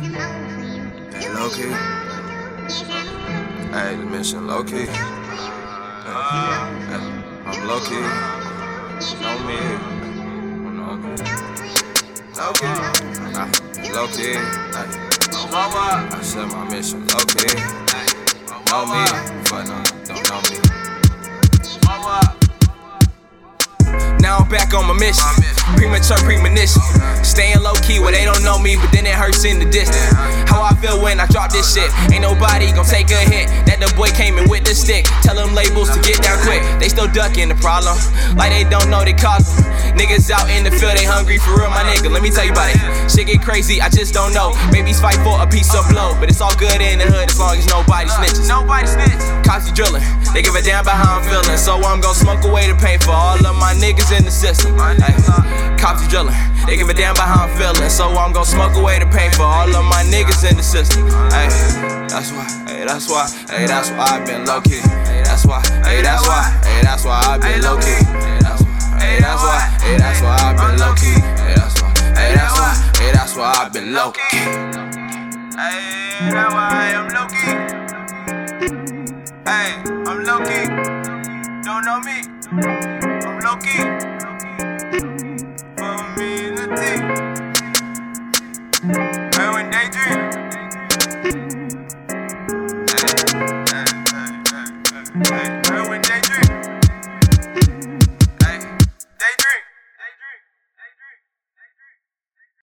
Low key. Hey, the mission low key. Hey, I'm low key. Know me. Low key. Hey. I said my mission low key. Know me, but no, don't know me. Back on my mission. Premature premonition. Staying low key where they don't know me, but then it hurts in the distance. How I feel when I drop this shit. Ain't nobody gon' take a hit. That the boy came in with the stick. Tell them labels to get down quick. They still ducking the problem. Like they don't know they cause them. Niggas out in the field, they hungry for real, my nigga. Let me tell you about it. Shit get crazy, I just don't know. Babies fight for a piece of blow, but it's all good in the hood as long as nobody snitches. Nobody snitches. Cops be drilling, they give a damn about how I'm feeling. So I'm gon' smoke away the pain for all of my niggas system. Cops be drilling, they give a damn about how I'm feeling. So I'm gon' smoke away the pain for all of my niggas in the system. Ay, that's why, hey, that's why, hey, that's why I've been low key. That's why, hey, that's why, hey, that's why I've been low key. That's why, hey, that's why, hey, that's why I've been low key. That's why, hey, that's why, hey, that's why I've been low key. Hey, that's why I am low key. Hey, I'm low key. Don't know me. I'm low key. For me, the dream. Hey, hey, hey, hey, hey, hey.